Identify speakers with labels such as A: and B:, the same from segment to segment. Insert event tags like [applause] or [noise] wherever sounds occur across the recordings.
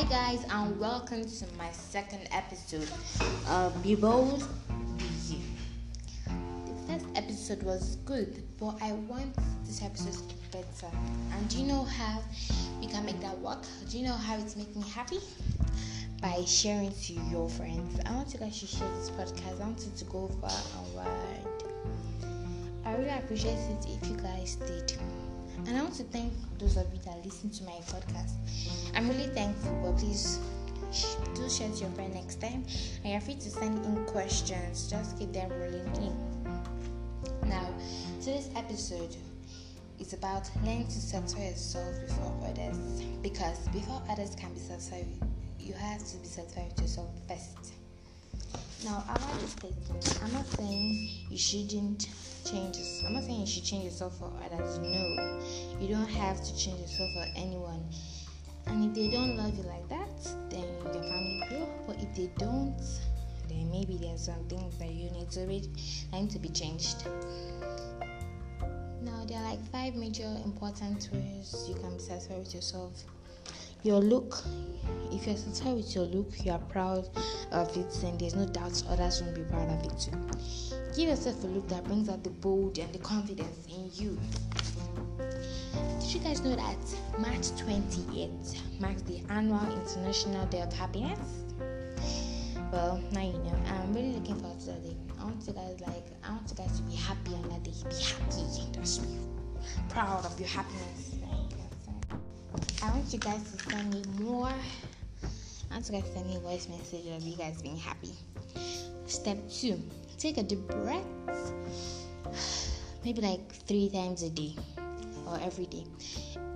A: Hi, guys, and welcome to my second episode of Be Bold, Be You. The first episode was good, but I want this episode to be better. And do you know how we can make that work? Do you know how it's making me happy? By sharing to your friends. I want you guys to share this podcast. I want it to go far and wide. I really appreciate it if you guys did. And I want to thank those of you that listen to my podcast. I'm really thankful, but please do share to your friend next time. And you're free to send in questions, just keep them rolling in. Now, today's episode is about learning to satisfy yourself before others. Because before others can be satisfied, you have to be satisfied with yourself first. Now, I'm not saying you shouldn't change. I'm not saying you should change yourself for others. No, you don't have to change yourself for anyone. And if they don't love you like that, then your family will. But if they don't, then maybe there's some things that you need to be need to be changed. Now, there are like five major important ways you can be satisfied with yourself your look if you're satisfied with your look you are proud of it and there's no doubt others won't be proud of it too. Give yourself a look that brings out the bold and the confidence in you. Did you guys know that march 28th marks the annual international day of happiness? Well now you know. I'm really looking forward to that day. I want you guys like i want you guys to be happy on that day. Be happy just proud of your happiness I want you guys to send me more. I want you guys to send me voice message of you guys being happy. Step two, take a deep breath. [sighs] Maybe like three times a day or every day.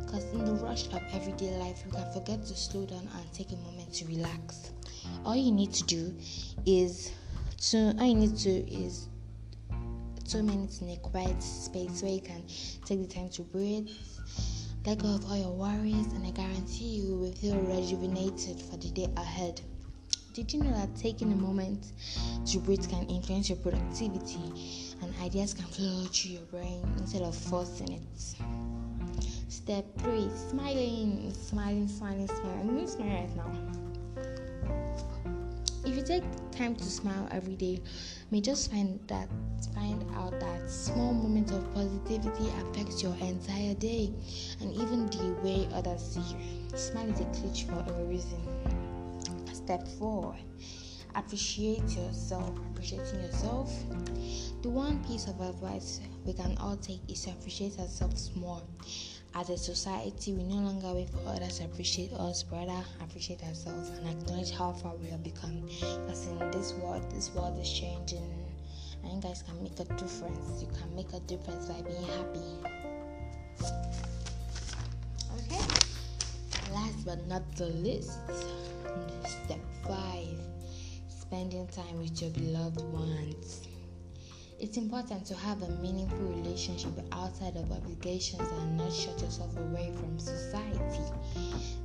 A: Because in the rush of everyday life, you can forget to slow down and take a moment to relax. All you need to do is to all you need to is two minutes in a quiet space where you can take the time to breathe let go of all your worries, and I guarantee you will feel rejuvenated for the day ahead. Did you know that taking a moment to breathe can influence your productivity and ideas can flow through your brain instead of forcing it? Step three smiling, smiling, smiling, smiling. I'm to smile right now. If you take time to smile every day, you may just find that find out that small moments of positivity affects your entire day and even the way others see you. Smile is a glitch for a reason. Step four appreciate yourself. Appreciating yourself. The one piece of advice we can all take is to appreciate ourselves more. As a society, we no longer wait for others to appreciate us, rather appreciate ourselves and acknowledge how far we have become. Because in this world, this world is changing, and you guys can make a difference. You can make a difference by being happy. Okay. Last but not the least, step five: spending time with your beloved ones. It's important to have a meaningful relationship outside of obligations and not shut yourself away from society.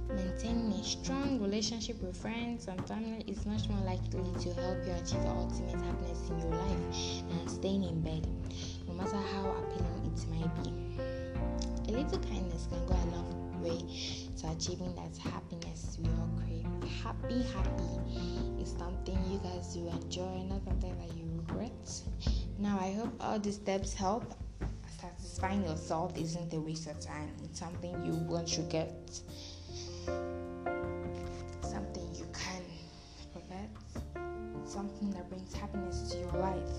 A: Maintaining a strong relationship with friends and family is much more likely to help you achieve ultimate happiness in your life than staying in bed, no matter how appealing it might be. A little kindness can go a long way to achieving that happiness we all crave. Happy, happy is something you guys do enjoy, not something that you regret. Now, I hope all these steps help. Satisfying yourself isn't a waste of time, it's something you won't forget, something you can forget, something that brings happiness to your life.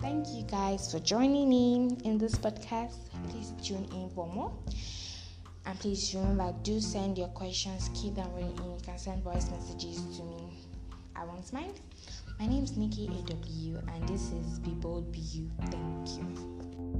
A: Thank you guys for joining me in this podcast. Please tune in for more. And please remember, do send your questions, keep them ready. You can send voice messages to me. I won't mind. My name is Nikki AW, and this is Be Bold Be You. Thank you.